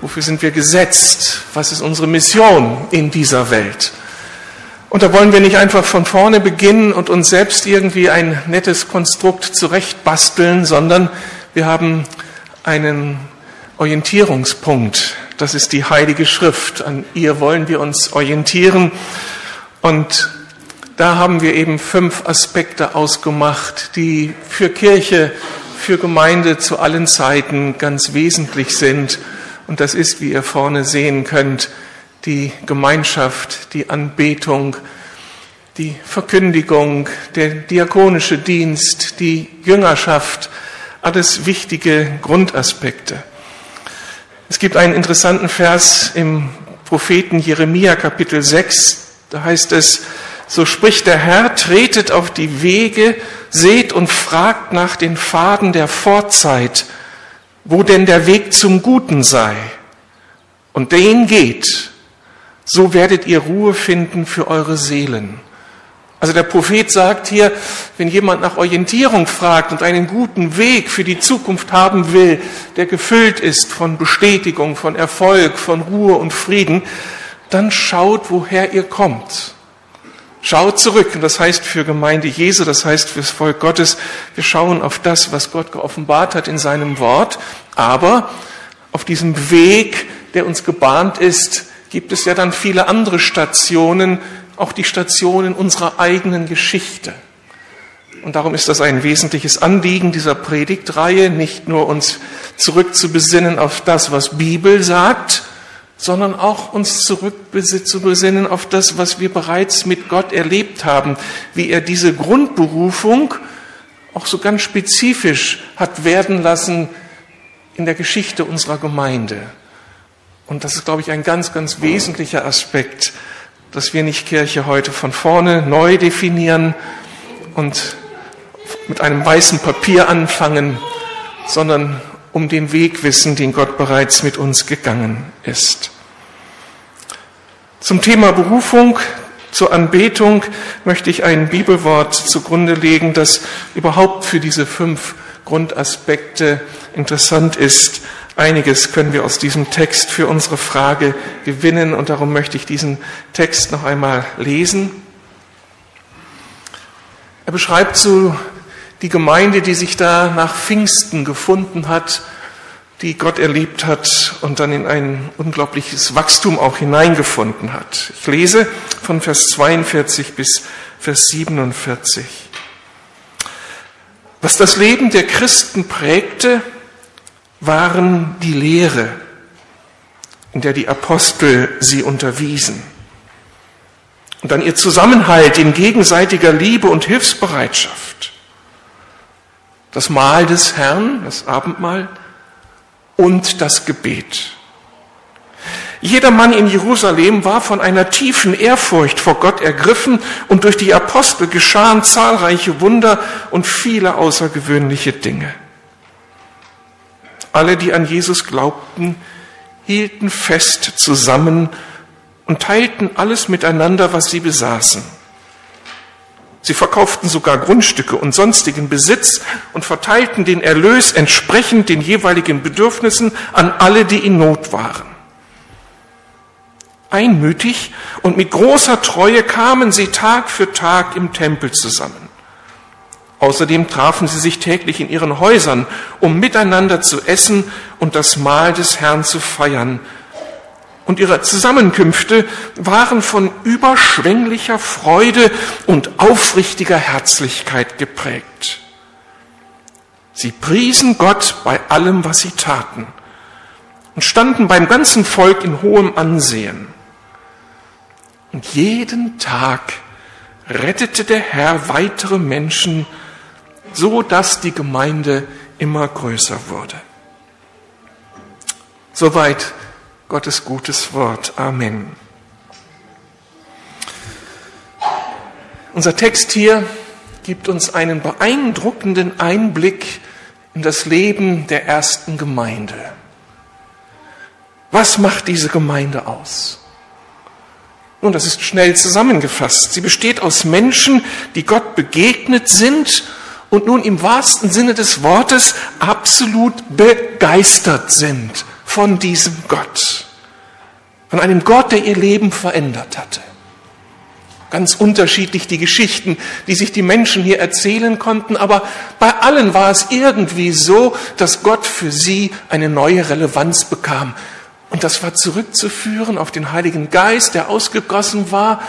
Wofür sind wir gesetzt? Was ist unsere Mission in dieser Welt? Und da wollen wir nicht einfach von vorne beginnen und uns selbst irgendwie ein nettes Konstrukt zurechtbasteln, sondern wir haben einen Orientierungspunkt. Das ist die Heilige Schrift. An ihr wollen wir uns orientieren. Und da haben wir eben fünf Aspekte ausgemacht, die für Kirche, für Gemeinde zu allen Zeiten ganz wesentlich sind. Und das ist, wie ihr vorne sehen könnt, die Gemeinschaft, die Anbetung, die Verkündigung, der diakonische Dienst, die Jüngerschaft, alles wichtige Grundaspekte. Es gibt einen interessanten Vers im Propheten Jeremia Kapitel 6, da heißt es, so spricht der Herr, tretet auf die Wege, seht und fragt nach den Pfaden der Vorzeit, wo denn der Weg zum Guten sei. Und den geht, so werdet ihr Ruhe finden für eure Seelen. Also der Prophet sagt hier, wenn jemand nach Orientierung fragt und einen guten Weg für die Zukunft haben will, der gefüllt ist von Bestätigung, von Erfolg, von Ruhe und Frieden, dann schaut, woher ihr kommt. Schaut zurück. Und das heißt für Gemeinde Jesu, das heißt fürs Volk Gottes, wir schauen auf das, was Gott geoffenbart hat in seinem Wort. Aber auf diesem Weg, der uns gebahnt ist, gibt es ja dann viele andere Stationen, auch die Stationen unserer eigenen Geschichte. Und darum ist das ein wesentliches Anliegen dieser Predigtreihe, nicht nur uns zurückzubesinnen auf das, was Bibel sagt, sondern auch uns zurückzubesinnen auf das, was wir bereits mit Gott erlebt haben, wie er diese Grundberufung auch so ganz spezifisch hat werden lassen in der Geschichte unserer Gemeinde. Und das ist, glaube ich, ein ganz, ganz wesentlicher Aspekt, dass wir nicht Kirche heute von vorne neu definieren und mit einem weißen Papier anfangen, sondern um den Weg wissen, den Gott bereits mit uns gegangen ist. Zum Thema Berufung, zur Anbetung möchte ich ein Bibelwort zugrunde legen, das überhaupt für diese fünf Grundaspekte interessant ist. Einiges können wir aus diesem Text für unsere Frage gewinnen und darum möchte ich diesen Text noch einmal lesen. Er beschreibt so die Gemeinde, die sich da nach Pfingsten gefunden hat, die Gott erlebt hat und dann in ein unglaubliches Wachstum auch hineingefunden hat. Ich lese von Vers 42 bis Vers 47. Was das Leben der Christen prägte, waren die Lehre, in der die Apostel sie unterwiesen. Und dann ihr Zusammenhalt in gegenseitiger Liebe und Hilfsbereitschaft. Das Mahl des Herrn, das Abendmahl und das Gebet. Jeder Mann in Jerusalem war von einer tiefen Ehrfurcht vor Gott ergriffen und durch die Apostel geschahen zahlreiche Wunder und viele außergewöhnliche Dinge. Alle, die an Jesus glaubten, hielten fest zusammen und teilten alles miteinander, was sie besaßen. Sie verkauften sogar Grundstücke und sonstigen Besitz und verteilten den Erlös entsprechend den jeweiligen Bedürfnissen an alle, die in Not waren. Einmütig und mit großer Treue kamen sie Tag für Tag im Tempel zusammen. Außerdem trafen sie sich täglich in ihren Häusern, um miteinander zu essen und das Mahl des Herrn zu feiern. Und ihre Zusammenkünfte waren von überschwänglicher Freude und aufrichtiger Herzlichkeit geprägt. Sie priesen Gott bei allem, was sie taten und standen beim ganzen Volk in hohem Ansehen. Und jeden Tag rettete der Herr weitere Menschen so dass die Gemeinde immer größer wurde. Soweit Gottes gutes Wort. Amen. Unser Text hier gibt uns einen beeindruckenden Einblick in das Leben der ersten Gemeinde. Was macht diese Gemeinde aus? Nun, das ist schnell zusammengefasst. Sie besteht aus Menschen, die Gott begegnet sind und nun im wahrsten Sinne des Wortes absolut begeistert sind von diesem Gott. Von einem Gott, der ihr Leben verändert hatte. Ganz unterschiedlich die Geschichten, die sich die Menschen hier erzählen konnten, aber bei allen war es irgendwie so, dass Gott für sie eine neue Relevanz bekam. Und das war zurückzuführen auf den Heiligen Geist, der ausgegossen war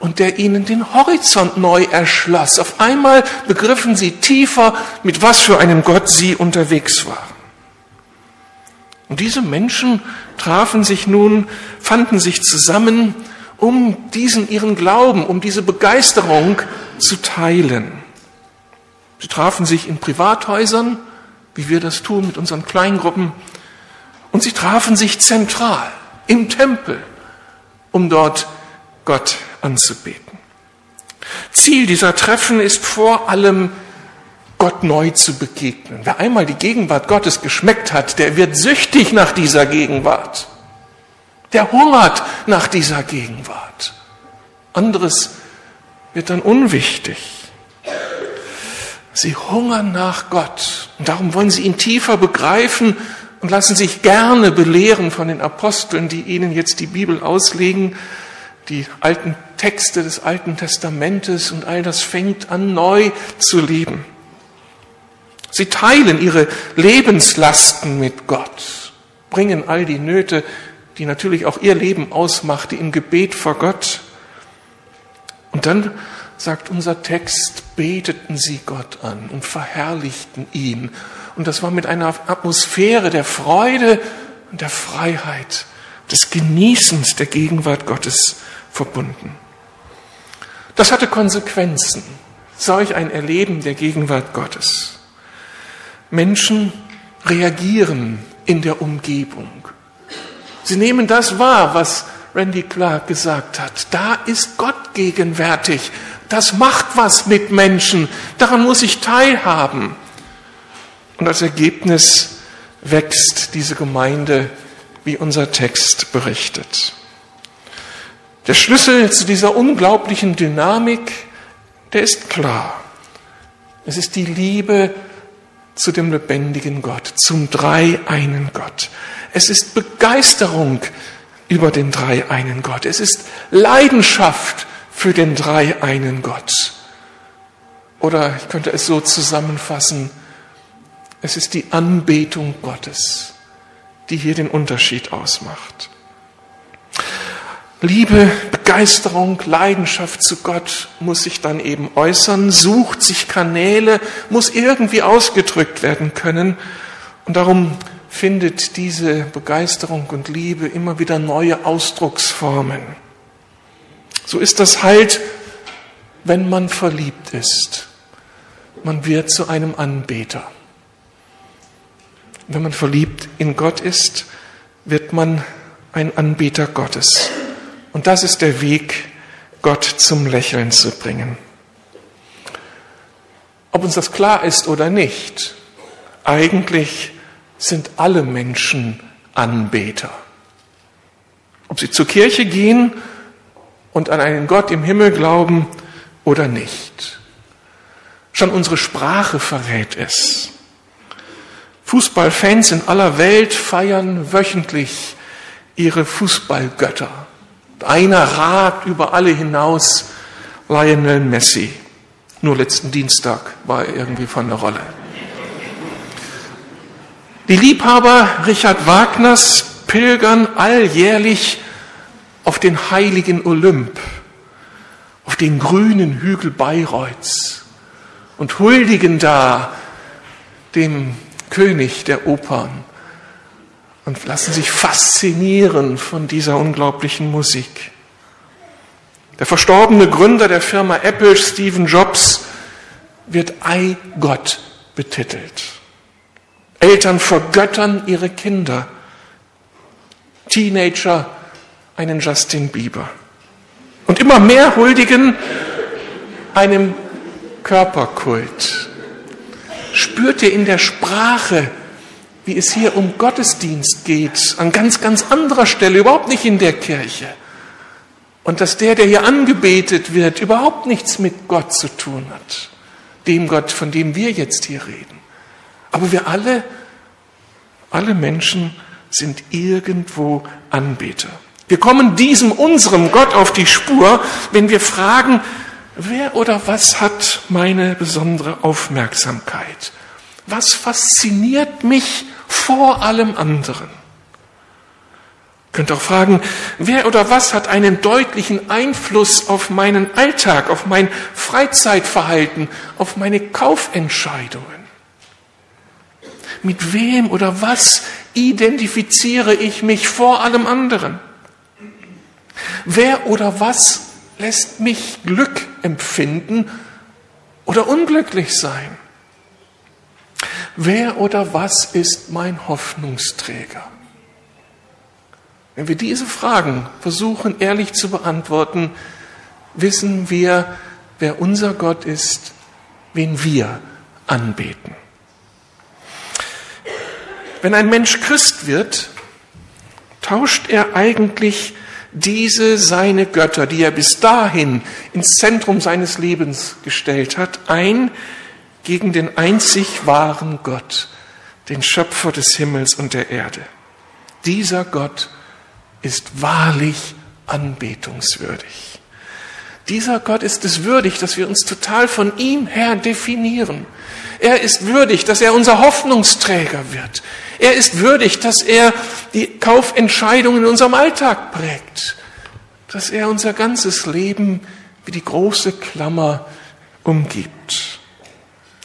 und der ihnen den Horizont neu erschloss. Auf einmal begriffen sie tiefer, mit was für einem Gott sie unterwegs waren. Und diese Menschen trafen sich nun, fanden sich zusammen, um diesen ihren Glauben, um diese Begeisterung zu teilen. Sie trafen sich in Privathäusern, wie wir das tun mit unseren Kleingruppen, und sie trafen sich zentral im Tempel, um dort Gott anzubeten. Ziel dieser Treffen ist vor allem, Gott neu zu begegnen. Wer einmal die Gegenwart Gottes geschmeckt hat, der wird süchtig nach dieser Gegenwart der hungert nach dieser Gegenwart. Anderes wird dann unwichtig. Sie hungern nach Gott und darum wollen sie ihn tiefer begreifen und lassen sich gerne belehren von den Aposteln, die ihnen jetzt die Bibel auslegen, die alten Texte des Alten Testamentes und all das fängt an neu zu leben. Sie teilen ihre Lebenslasten mit Gott, bringen all die Nöte die natürlich auch ihr Leben ausmachte im Gebet vor Gott. Und dann sagt unser Text, beteten sie Gott an und verherrlichten ihn. Und das war mit einer Atmosphäre der Freude und der Freiheit, des Genießens der Gegenwart Gottes verbunden. Das hatte Konsequenzen, solch ein Erleben der Gegenwart Gottes. Menschen reagieren in der Umgebung. Sie nehmen das wahr, was Randy Clark gesagt hat. Da ist Gott gegenwärtig. Das macht was mit Menschen. Daran muss ich teilhaben. Und als Ergebnis wächst diese Gemeinde, wie unser Text berichtet. Der Schlüssel zu dieser unglaublichen Dynamik, der ist klar. Es ist die Liebe zu dem lebendigen Gott, zum dreieinen Gott. Es ist Begeisterung über den dreieinen Gott. Es ist Leidenschaft für den dreieinen Gott. Oder ich könnte es so zusammenfassen, es ist die Anbetung Gottes, die hier den Unterschied ausmacht. Liebe, Begeisterung, Leidenschaft zu Gott muss sich dann eben äußern, sucht sich Kanäle, muss irgendwie ausgedrückt werden können. Und darum findet diese Begeisterung und Liebe immer wieder neue Ausdrucksformen. So ist das halt, wenn man verliebt ist. Man wird zu einem Anbeter. Wenn man verliebt in Gott ist, wird man ein Anbeter Gottes. Und das ist der Weg, Gott zum Lächeln zu bringen. Ob uns das klar ist oder nicht, eigentlich sind alle Menschen Anbeter. Ob sie zur Kirche gehen und an einen Gott im Himmel glauben oder nicht. Schon unsere Sprache verrät es. Fußballfans in aller Welt feiern wöchentlich ihre Fußballgötter. Einer ragt über alle hinaus, Lionel Messi. Nur letzten Dienstag war er irgendwie von der Rolle. Die Liebhaber Richard Wagners pilgern alljährlich auf den heiligen Olymp, auf den grünen Hügel Bayreuths und huldigen da dem König der Opern und lassen sich faszinieren von dieser unglaublichen Musik. Der verstorbene Gründer der Firma Apple, Stephen Jobs, wird Ei Gott betitelt. Eltern vergöttern ihre Kinder. Teenager einen Justin Bieber. Und immer mehr huldigen einem Körperkult. Spürt ihr in der Sprache, wie es hier um Gottesdienst geht, an ganz, ganz anderer Stelle, überhaupt nicht in der Kirche. Und dass der, der hier angebetet wird, überhaupt nichts mit Gott zu tun hat. Dem Gott, von dem wir jetzt hier reden. Aber wir alle, alle Menschen sind irgendwo Anbeter. Wir kommen diesem unserem Gott auf die Spur, wenn wir fragen, wer oder was hat meine besondere Aufmerksamkeit? Was fasziniert mich vor allem anderen? Könnt auch fragen, wer oder was hat einen deutlichen Einfluss auf meinen Alltag, auf mein Freizeitverhalten, auf meine Kaufentscheidungen? Mit wem oder was identifiziere ich mich vor allem anderen? Wer oder was lässt mich Glück empfinden oder unglücklich sein? Wer oder was ist mein Hoffnungsträger? Wenn wir diese Fragen versuchen ehrlich zu beantworten, wissen wir, wer unser Gott ist, wen wir anbeten. Wenn ein Mensch Christ wird, tauscht er eigentlich diese seine Götter, die er bis dahin ins Zentrum seines Lebens gestellt hat, ein gegen den einzig wahren Gott, den Schöpfer des Himmels und der Erde. Dieser Gott ist wahrlich anbetungswürdig. Dieser Gott ist es würdig, dass wir uns total von ihm her definieren. Er ist würdig, dass er unser Hoffnungsträger wird. Er ist würdig, dass er die Kaufentscheidungen in unserem Alltag prägt. Dass er unser ganzes Leben wie die große Klammer umgibt.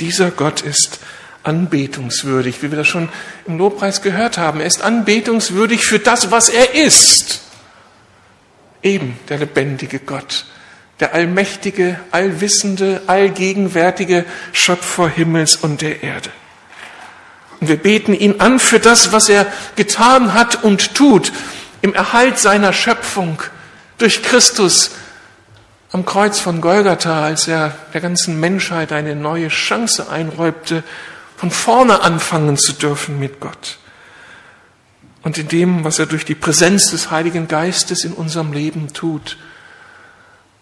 Dieser Gott ist anbetungswürdig, wie wir das schon im Lobpreis gehört haben. Er ist anbetungswürdig für das, was er ist. Eben der lebendige Gott, der allmächtige, allwissende, allgegenwärtige Schöpfer Himmels und der Erde. Und wir beten ihn an für das, was er getan hat und tut im Erhalt seiner Schöpfung durch Christus am Kreuz von Golgatha, als er der ganzen Menschheit eine neue Chance einräubte, von vorne anfangen zu dürfen mit Gott. Und in dem, was er durch die Präsenz des Heiligen Geistes in unserem Leben tut.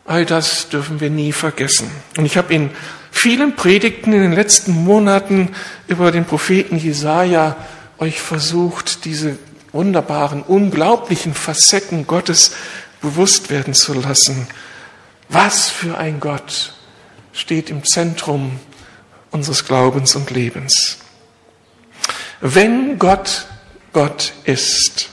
All das dürfen wir nie vergessen. Und ich habe in vielen Predigten in den letzten Monaten über den Propheten Jesaja euch versucht, diese wunderbaren, unglaublichen Facetten Gottes bewusst werden zu lassen. Was für ein Gott steht im Zentrum unseres Glaubens und Lebens. Wenn Gott Gott ist,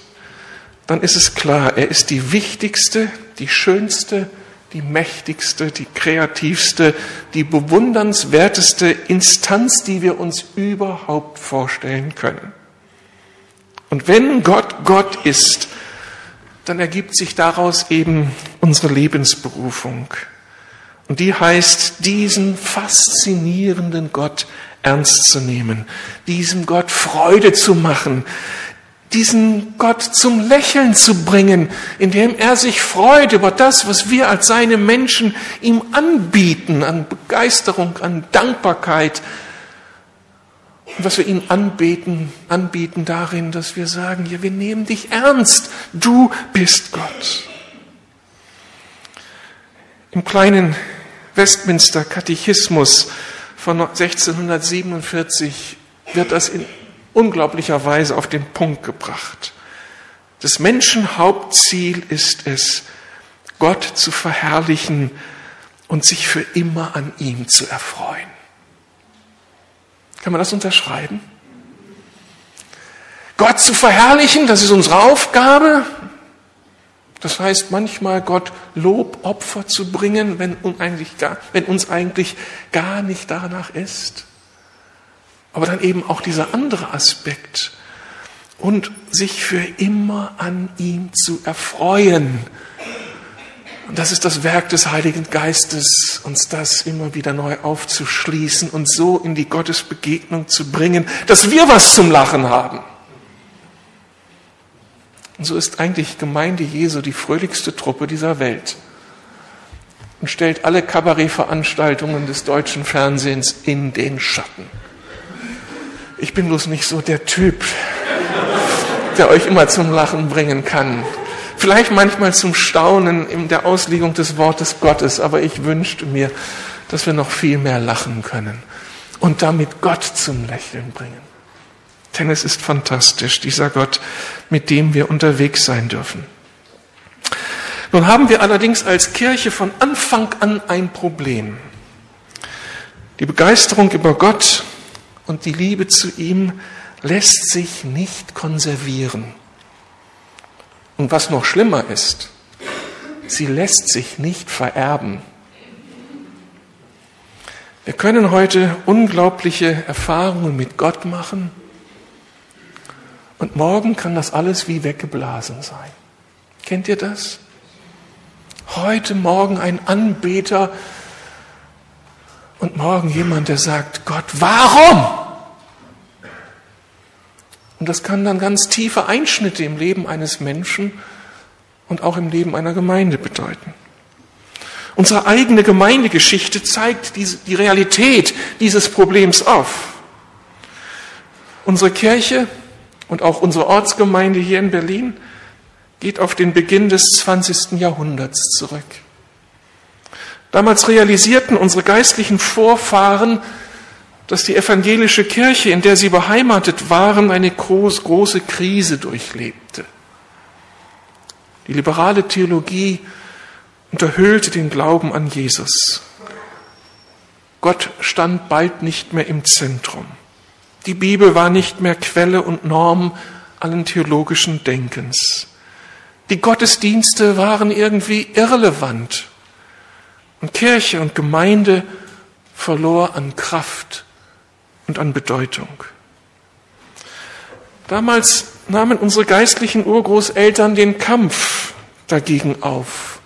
dann ist es klar, er ist die wichtigste, die schönste, die mächtigste, die kreativste, die bewundernswerteste Instanz, die wir uns überhaupt vorstellen können. Und wenn Gott Gott ist, dann ergibt sich daraus eben unsere Lebensberufung. Und die heißt, diesen faszinierenden Gott ernst zu nehmen, diesem Gott Freude zu machen, diesen Gott zum Lächeln zu bringen, indem er sich freut über das, was wir als seine Menschen ihm anbieten, an Begeisterung, an Dankbarkeit, und was wir ihm anbeten, anbieten darin, dass wir sagen, ja, wir nehmen dich ernst, du bist Gott. Im kleinen Westminster Katechismus von 1647 wird das in unglaublicher Weise auf den Punkt gebracht. Das Menschen Hauptziel ist es, Gott zu verherrlichen und sich für immer an ihm zu erfreuen. Kann man das unterschreiben? Gott zu verherrlichen, das ist unsere Aufgabe. Das heißt manchmal Gott Lobopfer zu bringen, wenn, gar, wenn uns eigentlich gar nicht danach ist. Aber dann eben auch dieser andere Aspekt und sich für immer an ihm zu erfreuen. Und das ist das Werk des Heiligen Geistes, uns das immer wieder neu aufzuschließen und so in die Gottesbegegnung zu bringen, dass wir was zum Lachen haben. Und so ist eigentlich Gemeinde Jesu die fröhlichste Truppe dieser Welt und stellt alle Kabarettveranstaltungen des deutschen Fernsehens in den Schatten. Ich bin bloß nicht so der Typ, der euch immer zum Lachen bringen kann. Vielleicht manchmal zum Staunen in der Auslegung des Wortes Gottes, aber ich wünschte mir, dass wir noch viel mehr lachen können und damit Gott zum Lächeln bringen. Denn es ist fantastisch, dieser Gott, mit dem wir unterwegs sein dürfen. Nun haben wir allerdings als Kirche von Anfang an ein Problem. Die Begeisterung über Gott und die Liebe zu ihm lässt sich nicht konservieren. Und was noch schlimmer ist, sie lässt sich nicht vererben. Wir können heute unglaubliche Erfahrungen mit Gott machen und morgen kann das alles wie weggeblasen sein. Kennt ihr das? Heute Morgen ein Anbeter und morgen jemand, der sagt, Gott, warum? Und das kann dann ganz tiefe Einschnitte im Leben eines Menschen und auch im Leben einer Gemeinde bedeuten. Unsere eigene Gemeindegeschichte zeigt die Realität dieses Problems auf. Unsere Kirche und auch unsere Ortsgemeinde hier in Berlin geht auf den Beginn des 20. Jahrhunderts zurück. Damals realisierten unsere geistlichen Vorfahren, dass die evangelische Kirche, in der sie beheimatet waren, eine groß, große Krise durchlebte. Die liberale Theologie unterhöhlte den Glauben an Jesus. Gott stand bald nicht mehr im Zentrum. Die Bibel war nicht mehr Quelle und Norm allen theologischen Denkens. Die Gottesdienste waren irgendwie irrelevant. Und Kirche und Gemeinde verlor an Kraft und an Bedeutung. Damals nahmen unsere geistlichen Urgroßeltern den Kampf dagegen auf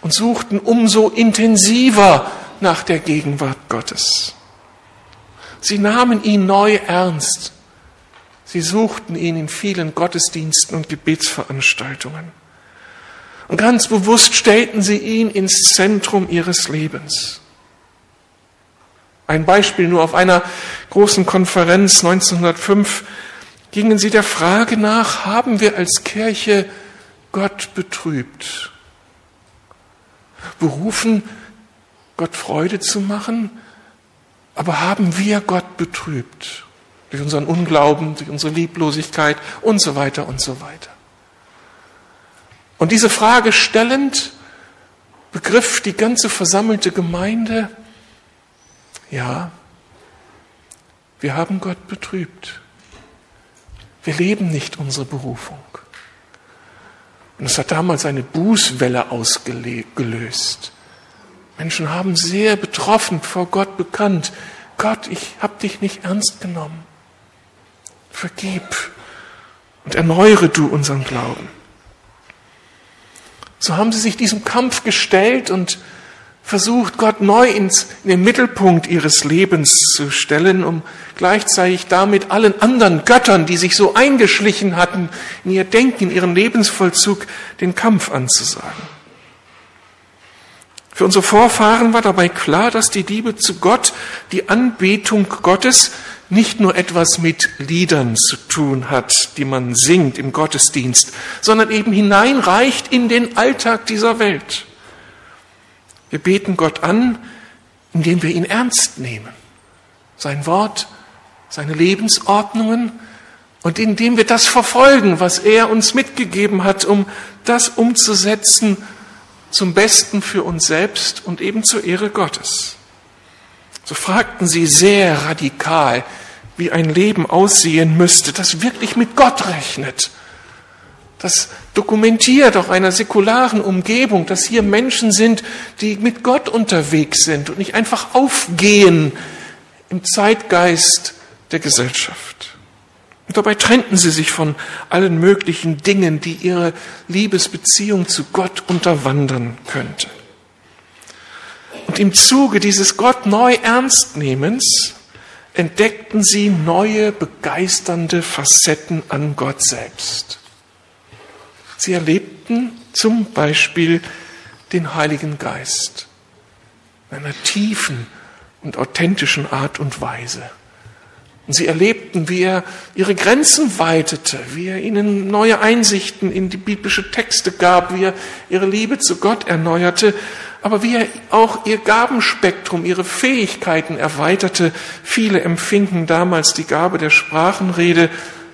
und suchten umso intensiver nach der Gegenwart Gottes. Sie nahmen ihn neu ernst. Sie suchten ihn in vielen Gottesdiensten und Gebetsveranstaltungen. Und ganz bewusst stellten sie ihn ins Zentrum ihres Lebens. Ein Beispiel nur auf einer großen Konferenz 1905 gingen sie der Frage nach, haben wir als Kirche Gott betrübt? Berufen, Gott Freude zu machen, aber haben wir Gott betrübt? Durch unseren Unglauben, durch unsere Lieblosigkeit und so weiter und so weiter. Und diese Frage stellend begriff die ganze versammelte Gemeinde, ja, wir haben Gott betrübt. Wir leben nicht unsere Berufung. Und es hat damals eine Bußwelle ausgelöst. Menschen haben sehr betroffen vor Gott bekannt, Gott, ich habe dich nicht ernst genommen. Vergib und erneuere du unseren Glauben. So haben sie sich diesem Kampf gestellt und versucht, Gott neu ins, in den Mittelpunkt ihres Lebens zu stellen, um gleichzeitig damit allen anderen Göttern, die sich so eingeschlichen hatten, in ihr Denken, in ihren Lebensvollzug, den Kampf anzusagen. Für unsere Vorfahren war dabei klar, dass die Liebe zu Gott, die Anbetung Gottes nicht nur etwas mit Liedern zu tun hat, die man singt im Gottesdienst, sondern eben hineinreicht in den Alltag dieser Welt. Wir beten Gott an, indem wir ihn ernst nehmen. Sein Wort, seine Lebensordnungen und indem wir das verfolgen, was er uns mitgegeben hat, um das umzusetzen zum Besten für uns selbst und eben zur Ehre Gottes. So fragten sie sehr radikal, wie ein Leben aussehen müsste, das wirklich mit Gott rechnet das dokumentiert auch einer säkularen Umgebung, dass hier Menschen sind, die mit Gott unterwegs sind und nicht einfach aufgehen im Zeitgeist der Gesellschaft. Und dabei trennten sie sich von allen möglichen Dingen, die ihre Liebesbeziehung zu Gott unterwandern könnte. Und im Zuge dieses Gott neu Ernstnehmens entdeckten sie neue, begeisternde Facetten an Gott selbst. Sie erlebten zum Beispiel den Heiligen Geist in einer tiefen und authentischen Art und Weise. Und sie erlebten, wie er ihre Grenzen weitete, wie er ihnen neue Einsichten in die biblische Texte gab, wie er ihre Liebe zu Gott erneuerte, aber wie er auch ihr Gabenspektrum, ihre Fähigkeiten erweiterte. Viele empfingen damals die Gabe der Sprachenrede,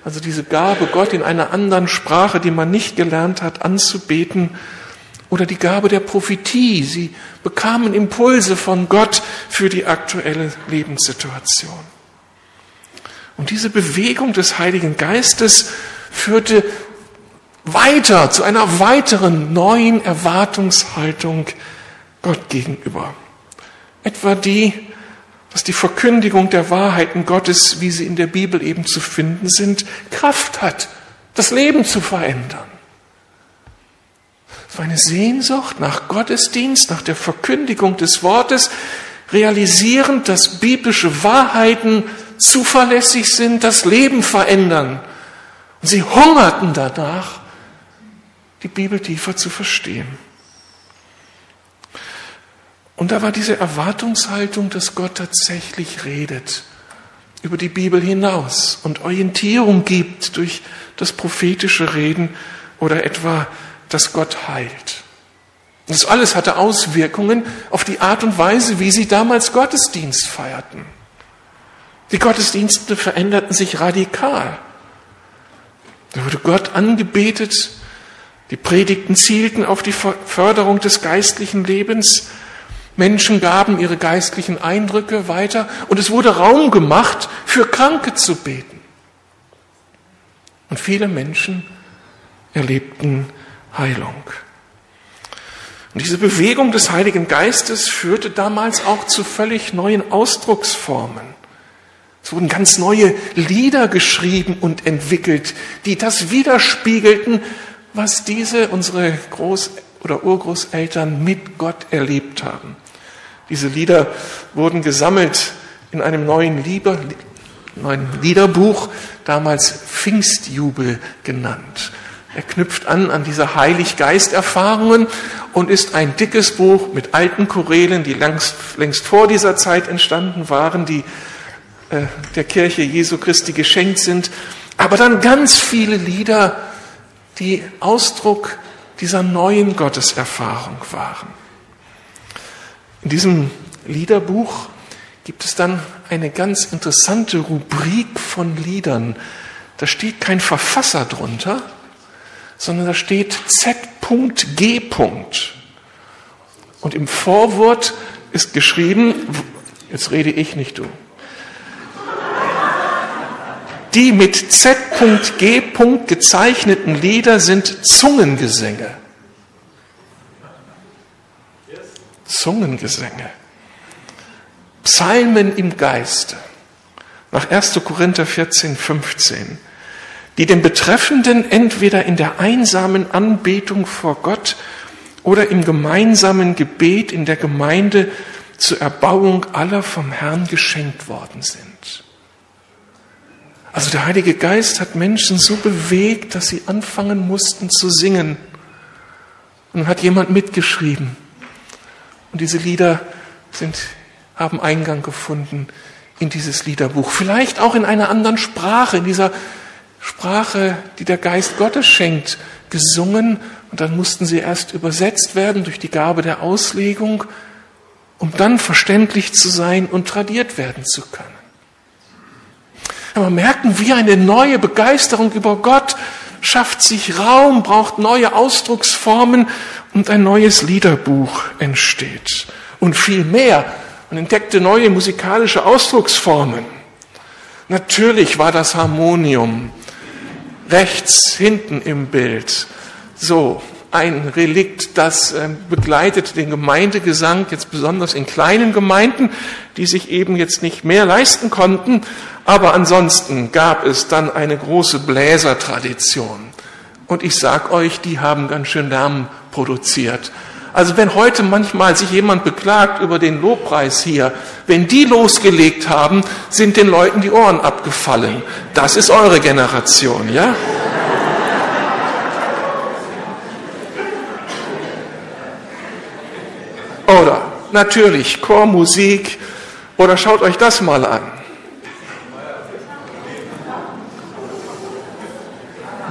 also diese Gabe, Gott in einer anderen Sprache, die man nicht gelernt hat, anzubeten, oder die Gabe der Prophetie. Sie bekamen Impulse von Gott für die aktuelle Lebenssituation. Und diese Bewegung des Heiligen Geistes führte weiter zu einer weiteren neuen Erwartungshaltung Gott gegenüber. Etwa die, dass die Verkündigung der Wahrheiten Gottes, wie sie in der Bibel eben zu finden sind, Kraft hat, das Leben zu verändern. Es war eine Sehnsucht nach Gottesdienst, nach der Verkündigung des Wortes, realisierend, dass biblische Wahrheiten zuverlässig sind, das Leben verändern. Und sie hungerten danach, die Bibel tiefer zu verstehen. Und da war diese Erwartungshaltung, dass Gott tatsächlich redet über die Bibel hinaus und Orientierung gibt durch das prophetische Reden oder etwa, dass Gott heilt. Das alles hatte Auswirkungen auf die Art und Weise, wie sie damals Gottesdienst feierten. Die Gottesdienste veränderten sich radikal. Da wurde Gott angebetet, die Predigten zielten auf die Förderung des geistlichen Lebens, Menschen gaben ihre geistlichen Eindrücke weiter und es wurde Raum gemacht, für Kranke zu beten. Und viele Menschen erlebten Heilung. Und diese Bewegung des Heiligen Geistes führte damals auch zu völlig neuen Ausdrucksformen. Es wurden ganz neue Lieder geschrieben und entwickelt, die das widerspiegelten, was diese, unsere Groß- oder Urgroßeltern mit Gott erlebt haben. Diese Lieder wurden gesammelt in einem neuen, Lieder, neuen Liederbuch, damals Pfingstjubel genannt. Er knüpft an an diese Heilig-Geist-Erfahrungen und ist ein dickes Buch mit alten Chorälen, die längst, längst vor dieser Zeit entstanden waren, die äh, der Kirche Jesu Christi geschenkt sind. Aber dann ganz viele Lieder, die Ausdruck dieser neuen Gotteserfahrung waren. In diesem Liederbuch gibt es dann eine ganz interessante Rubrik von Liedern. Da steht kein Verfasser drunter, sondern da steht Z.G. Und im Vorwort ist geschrieben, jetzt rede ich nicht du, die mit Z.G. gezeichneten Lieder sind Zungengesänge. Zungengesänge. Psalmen im Geiste. Nach 1. Korinther 14, 15. Die den Betreffenden entweder in der einsamen Anbetung vor Gott oder im gemeinsamen Gebet in der Gemeinde zur Erbauung aller vom Herrn geschenkt worden sind. Also der Heilige Geist hat Menschen so bewegt, dass sie anfangen mussten zu singen. Und dann hat jemand mitgeschrieben. Und diese Lieder sind, haben Eingang gefunden in dieses Liederbuch. Vielleicht auch in einer anderen Sprache, in dieser Sprache, die der Geist Gottes schenkt, gesungen. Und dann mussten sie erst übersetzt werden durch die Gabe der Auslegung, um dann verständlich zu sein und tradiert werden zu können. Aber merken wir eine neue Begeisterung über Gott, schafft sich Raum, braucht neue Ausdrucksformen und ein neues Liederbuch entsteht. Und viel mehr, man entdeckte neue musikalische Ausdrucksformen. Natürlich war das Harmonium rechts hinten im Bild so ein Relikt, das ähm, begleitet den Gemeindegesang, jetzt besonders in kleinen Gemeinden, die sich eben jetzt nicht mehr leisten konnten. Aber ansonsten gab es dann eine große Bläsertradition. Und ich sag euch, die haben ganz schön Lärm produziert. Also wenn heute manchmal sich jemand beklagt über den Lobpreis hier, wenn die losgelegt haben, sind den Leuten die Ohren abgefallen. Das ist eure Generation, ja? Oder natürlich Chormusik oder schaut euch das mal an.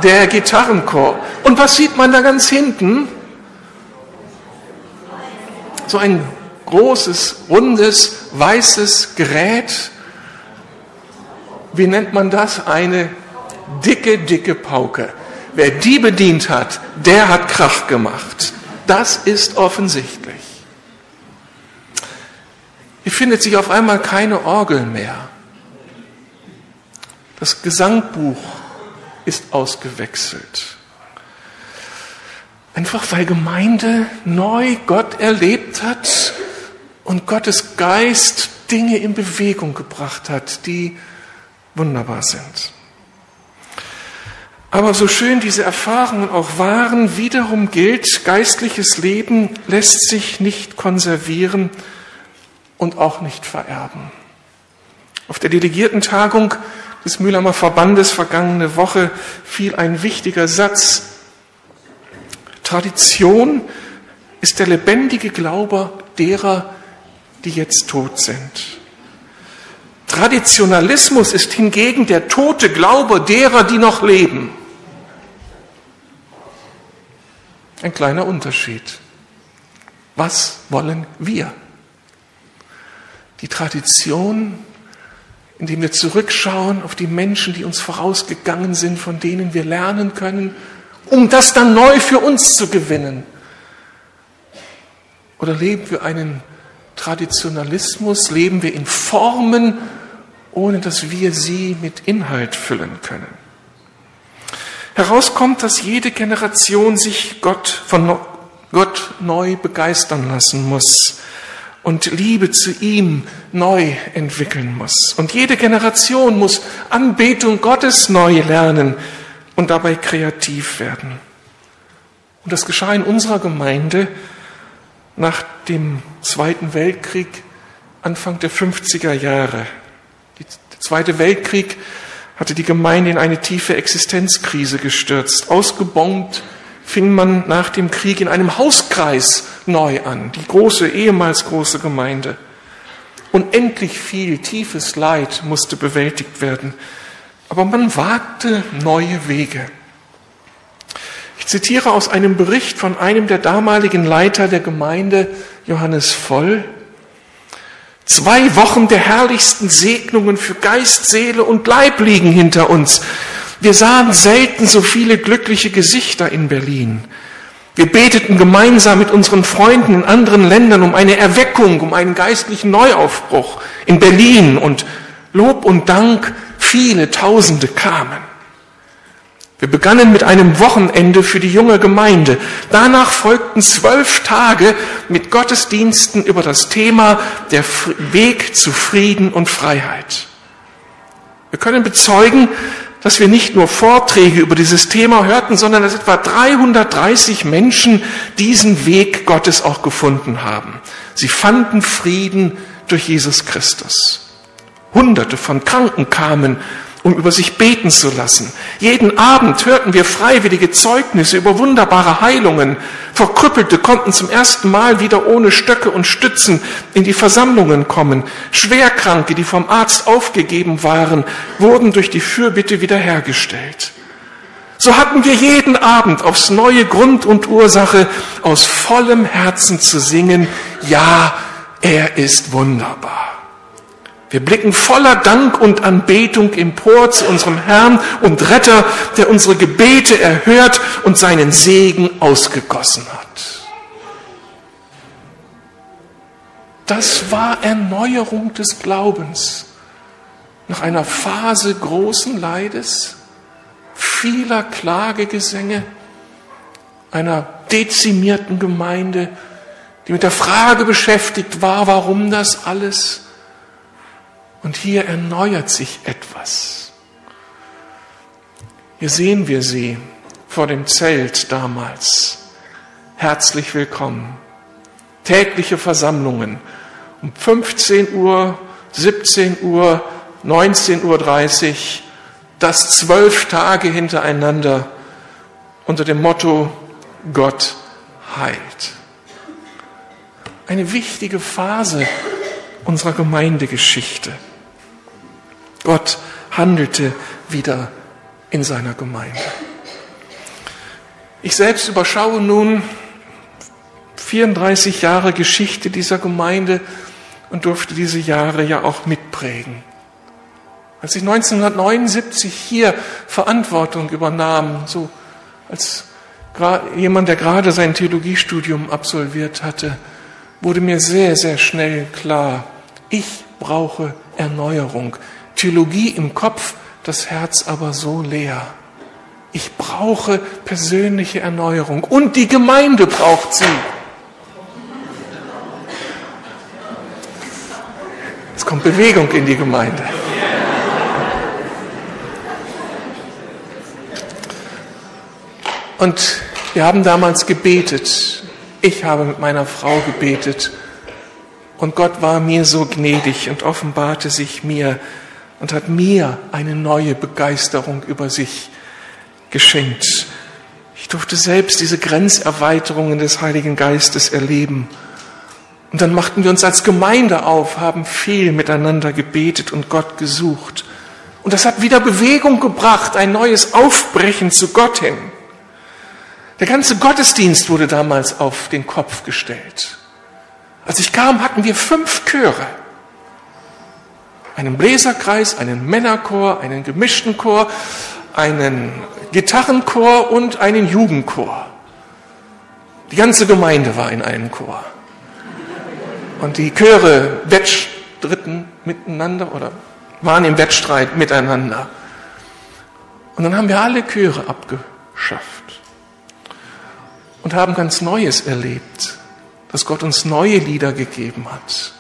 Der Gitarrenchor. Und was sieht man da ganz hinten? so ein großes, rundes, weißes Gerät. Wie nennt man das? Eine dicke, dicke Pauke. Wer die bedient hat, der hat Krach gemacht. Das ist offensichtlich. Hier findet sich auf einmal keine Orgel mehr. Das Gesangbuch ist ausgewechselt. Einfach weil Gemeinde neu Gott erlebt hat und Gottes Geist Dinge in Bewegung gebracht hat, die wunderbar sind. Aber so schön diese Erfahrungen auch waren, wiederum gilt, geistliches Leben lässt sich nicht konservieren und auch nicht vererben. Auf der Delegiertentagung des Mühlheimer Verbandes vergangene Woche fiel ein wichtiger Satz. Tradition ist der lebendige Glaube derer, die jetzt tot sind. Traditionalismus ist hingegen der tote Glaube derer, die noch leben. Ein kleiner Unterschied. Was wollen wir? Die Tradition, indem wir zurückschauen auf die Menschen, die uns vorausgegangen sind, von denen wir lernen können, um das dann neu für uns zu gewinnen. Oder leben wir einen Traditionalismus, leben wir in Formen, ohne dass wir sie mit Inhalt füllen können. Herauskommt, dass jede Generation sich Gott von Gott neu begeistern lassen muss und Liebe zu ihm neu entwickeln muss. Und jede Generation muss Anbetung Gottes neu lernen und dabei kreativ werden. Und das geschah in unserer Gemeinde nach dem Zweiten Weltkrieg, Anfang der 50er Jahre. Der Zweite Weltkrieg hatte die Gemeinde in eine tiefe Existenzkrise gestürzt. Ausgebombt fing man nach dem Krieg in einem Hauskreis neu an, die große, ehemals große Gemeinde. Unendlich viel tiefes Leid musste bewältigt werden, aber man wagte neue Wege. Ich zitiere aus einem Bericht von einem der damaligen Leiter der Gemeinde, Johannes Voll. Zwei Wochen der herrlichsten Segnungen für Geist, Seele und Leib liegen hinter uns. Wir sahen selten so viele glückliche Gesichter in Berlin. Wir beteten gemeinsam mit unseren Freunden in anderen Ländern um eine Erweckung, um einen geistlichen Neuaufbruch in Berlin und Lob und Dank, viele Tausende kamen. Wir begannen mit einem Wochenende für die junge Gemeinde. Danach folgten zwölf Tage mit Gottesdiensten über das Thema der Weg zu Frieden und Freiheit. Wir können bezeugen, dass wir nicht nur Vorträge über dieses Thema hörten, sondern dass etwa 330 Menschen diesen Weg Gottes auch gefunden haben. Sie fanden Frieden durch Jesus Christus. Hunderte von Kranken kamen um über sich beten zu lassen. Jeden Abend hörten wir freiwillige Zeugnisse über wunderbare Heilungen. Verkrüppelte konnten zum ersten Mal wieder ohne Stöcke und Stützen in die Versammlungen kommen. Schwerkranke, die vom Arzt aufgegeben waren, wurden durch die Fürbitte wiederhergestellt. So hatten wir jeden Abend aufs neue Grund und Ursache, aus vollem Herzen zu singen, ja, er ist wunderbar. Wir blicken voller Dank und Anbetung empor zu unserem Herrn und Retter, der unsere Gebete erhört und seinen Segen ausgegossen hat. Das war Erneuerung des Glaubens. Nach einer Phase großen Leides, vieler Klagegesänge, einer dezimierten Gemeinde, die mit der Frage beschäftigt war, warum das alles und hier erneuert sich etwas. Hier sehen wir sie vor dem Zelt damals. Herzlich willkommen. Tägliche Versammlungen um 15 Uhr, 17 Uhr, 19.30 Uhr, das zwölf Tage hintereinander unter dem Motto Gott heilt. Eine wichtige Phase unserer Gemeindegeschichte. Gott handelte wieder in seiner Gemeinde. Ich selbst überschaue nun 34 Jahre Geschichte dieser Gemeinde und durfte diese Jahre ja auch mitprägen. Als ich 1979 hier Verantwortung übernahm, so als jemand, der gerade sein Theologiestudium absolviert hatte, wurde mir sehr, sehr schnell klar, ich brauche Erneuerung. Theologie im Kopf, das Herz aber so leer. Ich brauche persönliche Erneuerung und die Gemeinde braucht sie. Es kommt Bewegung in die Gemeinde. Und wir haben damals gebetet. Ich habe mit meiner Frau gebetet. Und Gott war mir so gnädig und offenbarte sich mir und hat mir eine neue Begeisterung über sich geschenkt. Ich durfte selbst diese Grenzerweiterungen des Heiligen Geistes erleben. Und dann machten wir uns als Gemeinde auf, haben viel miteinander gebetet und Gott gesucht. Und das hat wieder Bewegung gebracht, ein neues Aufbrechen zu Gott hin. Der ganze Gottesdienst wurde damals auf den Kopf gestellt. Als ich kam, hatten wir fünf Chöre. Einen Bläserkreis, einen Männerchor, einen gemischten Chor, einen Gitarrenchor und einen Jugendchor. Die ganze Gemeinde war in einem Chor. Und die Chöre wettstritten miteinander oder waren im Wettstreit miteinander. Und dann haben wir alle Chöre abgeschafft und haben ganz Neues erlebt, dass Gott uns neue Lieder gegeben hat.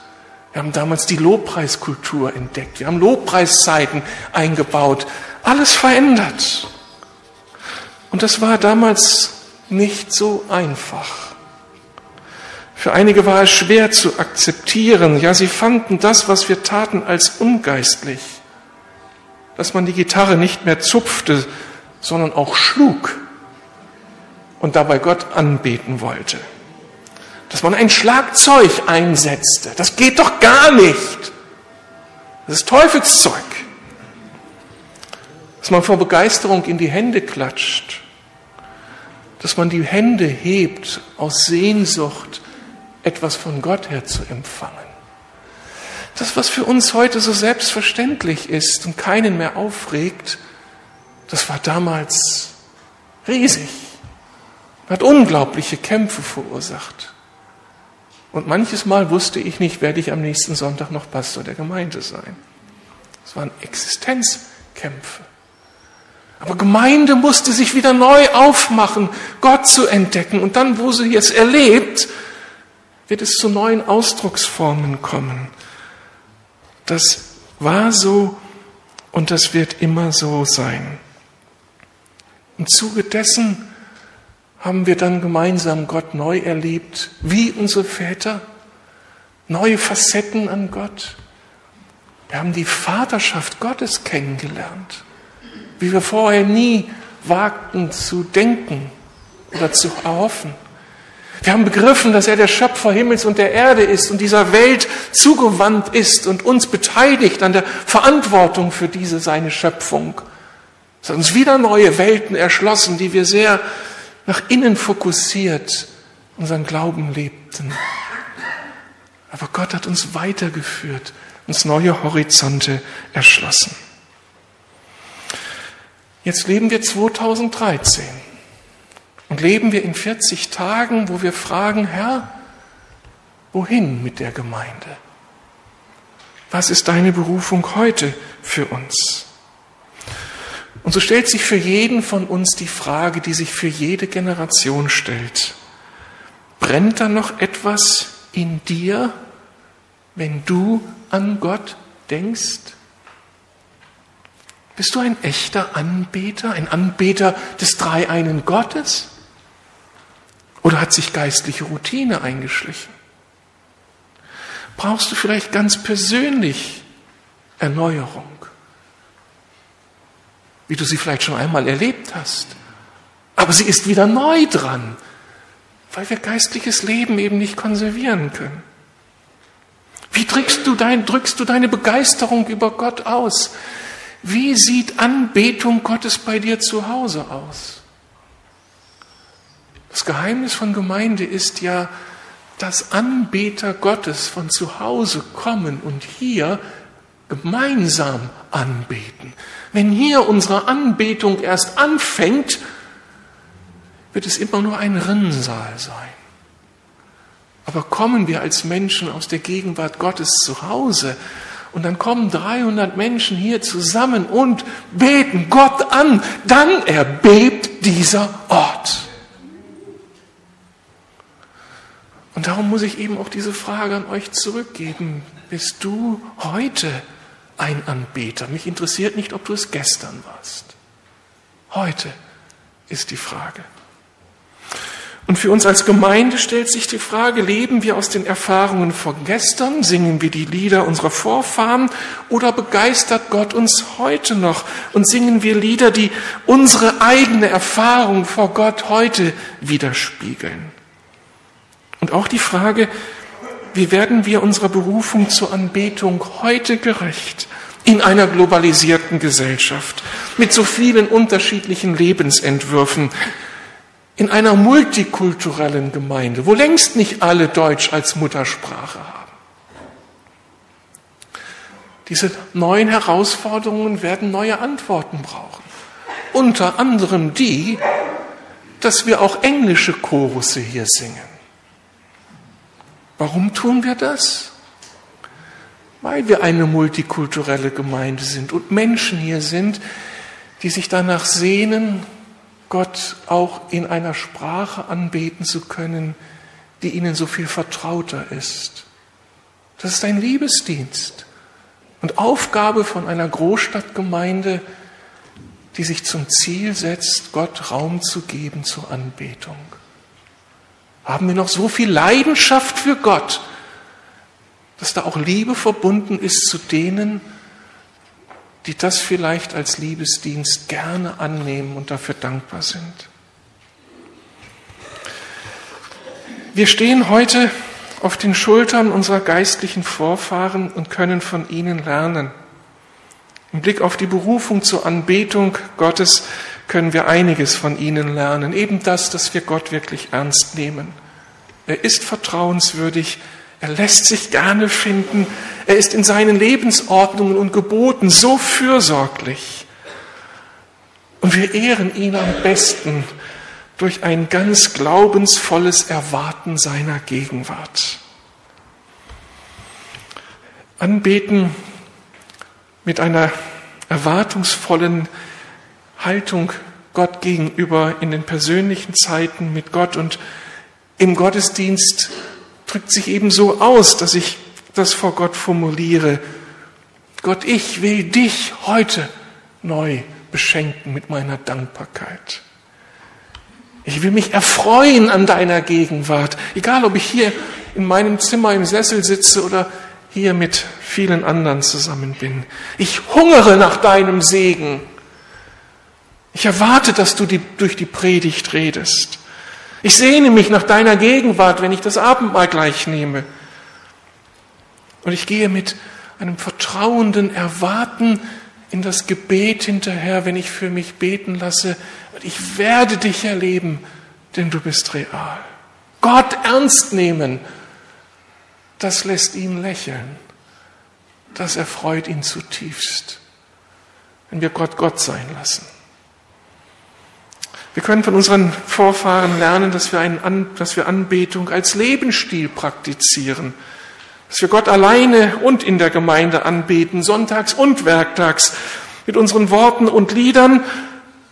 Wir haben damals die Lobpreiskultur entdeckt. Wir haben Lobpreiszeiten eingebaut. Alles verändert. Und das war damals nicht so einfach. Für einige war es schwer zu akzeptieren. Ja, sie fanden das, was wir taten, als ungeistlich. Dass man die Gitarre nicht mehr zupfte, sondern auch schlug und dabei Gott anbeten wollte. Dass man ein Schlagzeug einsetzte. Das geht doch gar nicht. Das ist Teufelszeug dass man vor Begeisterung in die Hände klatscht, dass man die Hände hebt aus Sehnsucht, etwas von Gott her zu empfangen. Das, was für uns heute so selbstverständlich ist und keinen mehr aufregt, das war damals riesig, hat unglaubliche Kämpfe verursacht. Und manches Mal wusste ich nicht, werde ich am nächsten Sonntag noch Pastor der Gemeinde sein. Es waren Existenzkämpfe. Aber Gemeinde musste sich wieder neu aufmachen, Gott zu entdecken. Und dann, wo sie jetzt erlebt, wird es zu neuen Ausdrucksformen kommen. Das war so und das wird immer so sein. Im Zuge dessen haben wir dann gemeinsam Gott neu erlebt, wie unsere Väter, neue Facetten an Gott. Wir haben die Vaterschaft Gottes kennengelernt wie wir vorher nie wagten zu denken oder zu erhoffen. Wir haben begriffen, dass er der Schöpfer Himmels und der Erde ist und dieser Welt zugewandt ist und uns beteiligt an der Verantwortung für diese seine Schöpfung. Es hat uns wieder neue Welten erschlossen, die wir sehr nach innen fokussiert unseren Glauben lebten. Aber Gott hat uns weitergeführt, uns neue Horizonte erschlossen. Jetzt leben wir 2013 und leben wir in 40 Tagen, wo wir fragen, Herr, wohin mit der Gemeinde? Was ist deine Berufung heute für uns? Und so stellt sich für jeden von uns die Frage, die sich für jede Generation stellt. Brennt da noch etwas in dir, wenn du an Gott denkst? Bist du ein echter Anbeter, ein Anbeter des dreieinen Gottes? Oder hat sich geistliche Routine eingeschlichen? Brauchst du vielleicht ganz persönlich Erneuerung, wie du sie vielleicht schon einmal erlebt hast? Aber sie ist wieder neu dran, weil wir geistliches Leben eben nicht konservieren können. Wie drückst du, dein, drückst du deine Begeisterung über Gott aus? Wie sieht Anbetung Gottes bei dir zu Hause aus? Das Geheimnis von Gemeinde ist ja, dass Anbeter Gottes von zu Hause kommen und hier gemeinsam anbeten. Wenn hier unsere Anbetung erst anfängt, wird es immer nur ein Rinnsal sein. Aber kommen wir als Menschen aus der Gegenwart Gottes zu Hause und dann kommen 300 Menschen hier zusammen und beten Gott an, dann erbebt dieser Ort. Und darum muss ich eben auch diese Frage an euch zurückgeben. Bist du heute ein Anbeter? Mich interessiert nicht, ob du es gestern warst. Heute ist die Frage. Und für uns als Gemeinde stellt sich die Frage, leben wir aus den Erfahrungen von gestern, singen wir die Lieder unserer Vorfahren oder begeistert Gott uns heute noch und singen wir Lieder, die unsere eigene Erfahrung vor Gott heute widerspiegeln? Und auch die Frage, wie werden wir unserer Berufung zur Anbetung heute gerecht in einer globalisierten Gesellschaft mit so vielen unterschiedlichen Lebensentwürfen, in einer multikulturellen Gemeinde, wo längst nicht alle Deutsch als Muttersprache haben. Diese neuen Herausforderungen werden neue Antworten brauchen. Unter anderem die, dass wir auch englische Chorusse hier singen. Warum tun wir das? Weil wir eine multikulturelle Gemeinde sind und Menschen hier sind, die sich danach sehnen, Gott auch in einer Sprache anbeten zu können, die ihnen so viel vertrauter ist. Das ist ein Liebesdienst und Aufgabe von einer Großstadtgemeinde, die sich zum Ziel setzt, Gott Raum zu geben zur Anbetung. Haben wir noch so viel Leidenschaft für Gott, dass da auch Liebe verbunden ist zu denen, die das vielleicht als Liebesdienst gerne annehmen und dafür dankbar sind. Wir stehen heute auf den Schultern unserer geistlichen Vorfahren und können von ihnen lernen. Im Blick auf die Berufung zur Anbetung Gottes können wir einiges von ihnen lernen. Eben das, dass wir Gott wirklich ernst nehmen. Er ist vertrauenswürdig, er lässt sich gerne finden. Er ist in seinen Lebensordnungen und Geboten so fürsorglich. Und wir ehren ihn am besten durch ein ganz glaubensvolles Erwarten seiner Gegenwart. Anbeten mit einer erwartungsvollen Haltung Gott gegenüber in den persönlichen Zeiten mit Gott und im Gottesdienst drückt sich eben so aus, dass ich das vor Gott formuliere. Gott, ich will dich heute neu beschenken mit meiner Dankbarkeit. Ich will mich erfreuen an deiner Gegenwart, egal ob ich hier in meinem Zimmer im Sessel sitze oder hier mit vielen anderen zusammen bin. Ich hungere nach deinem Segen. Ich erwarte, dass du die, durch die Predigt redest. Ich sehne mich nach deiner Gegenwart, wenn ich das Abendmahl gleich nehme. Und ich gehe mit einem vertrauenden Erwarten in das Gebet hinterher, wenn ich für mich beten lasse. Ich werde dich erleben, denn du bist real. Gott ernst nehmen, das lässt ihn lächeln. Das erfreut ihn zutiefst, wenn wir Gott Gott sein lassen. Wir können von unseren Vorfahren lernen, dass wir, einen, dass wir Anbetung als Lebensstil praktizieren, dass wir Gott alleine und in der Gemeinde anbeten, sonntags und werktags, mit unseren Worten und Liedern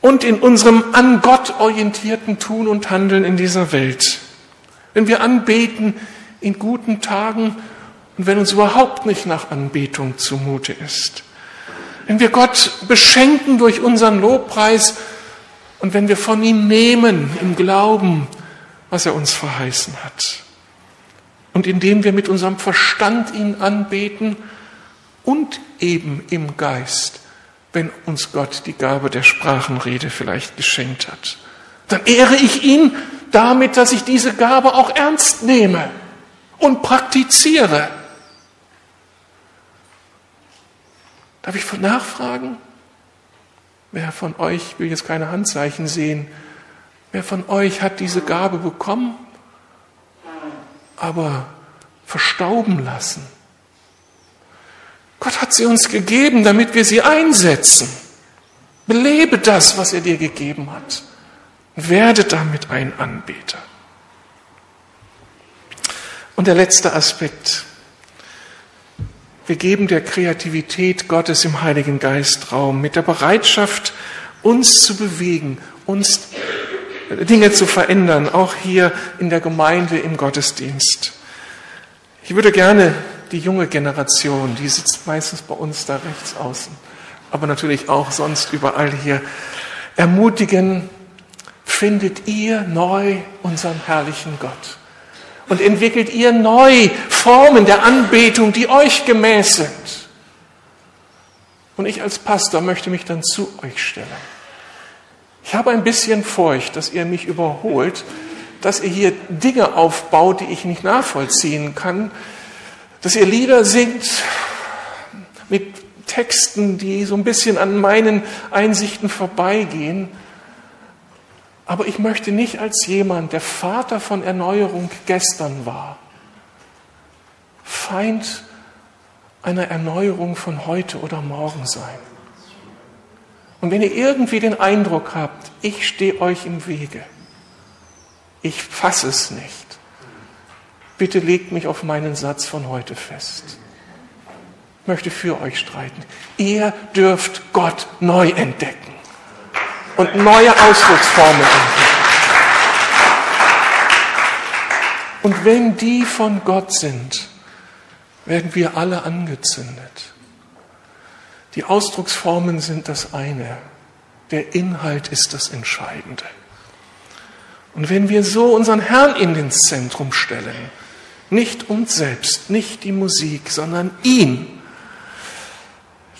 und in unserem an Gott orientierten Tun und Handeln in dieser Welt. Wenn wir anbeten in guten Tagen und wenn uns überhaupt nicht nach Anbetung zumute ist. Wenn wir Gott beschenken durch unseren Lobpreis und wenn wir von ihm nehmen im Glauben, was er uns verheißen hat. Und indem wir mit unserem Verstand ihn anbeten und eben im Geist, wenn uns Gott die Gabe der Sprachenrede vielleicht geschenkt hat. Dann ehre ich ihn damit, dass ich diese Gabe auch ernst nehme und praktiziere. Darf ich nachfragen? Wer von euch, will jetzt keine Handzeichen sehen, wer von euch hat diese Gabe bekommen? aber verstauben lassen. Gott hat sie uns gegeben, damit wir sie einsetzen. Belebe das, was er dir gegeben hat. Werde damit ein Anbeter. Und der letzte Aspekt. Wir geben der Kreativität Gottes im Heiligen Geist Raum, mit der Bereitschaft, uns zu bewegen, uns Dinge zu verändern, auch hier in der Gemeinde, im Gottesdienst. Ich würde gerne die junge Generation, die sitzt meistens bei uns da rechts außen, aber natürlich auch sonst überall hier, ermutigen, findet ihr neu unseren herrlichen Gott und entwickelt ihr neu Formen der Anbetung, die euch gemäß sind. Und ich als Pastor möchte mich dann zu euch stellen. Ich habe ein bisschen Furcht, dass ihr mich überholt, dass ihr hier Dinge aufbaut, die ich nicht nachvollziehen kann, dass ihr Lieder singt mit Texten, die so ein bisschen an meinen Einsichten vorbeigehen. Aber ich möchte nicht als jemand, der Vater von Erneuerung gestern war, Feind einer Erneuerung von heute oder morgen sein. Und wenn ihr irgendwie den Eindruck habt, ich stehe euch im Wege, ich fasse es nicht, bitte legt mich auf meinen Satz von heute fest. Ich möchte für euch streiten. Ihr dürft Gott neu entdecken und neue Ausdrucksformen entdecken. Und wenn die von Gott sind, werden wir alle angezündet. Die Ausdrucksformen sind das eine, der Inhalt ist das Entscheidende. Und wenn wir so unseren Herrn in den Zentrum stellen, nicht uns selbst, nicht die Musik, sondern ihn,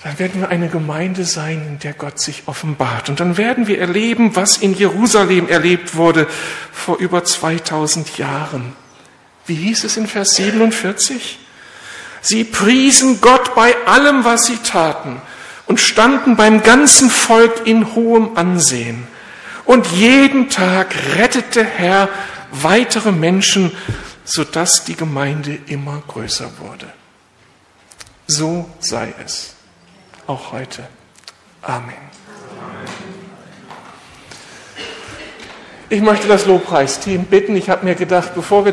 dann werden wir eine Gemeinde sein, in der Gott sich offenbart. Und dann werden wir erleben, was in Jerusalem erlebt wurde vor über 2000 Jahren. Wie hieß es in Vers 47? Sie priesen Gott bei allem, was sie taten und standen beim ganzen Volk in hohem Ansehen. Und jeden Tag rettete Herr weitere Menschen, sodass die Gemeinde immer größer wurde. So sei es auch heute. Amen. Ich möchte das Lobpreisteam bitten. Ich habe mir gedacht, bevor wir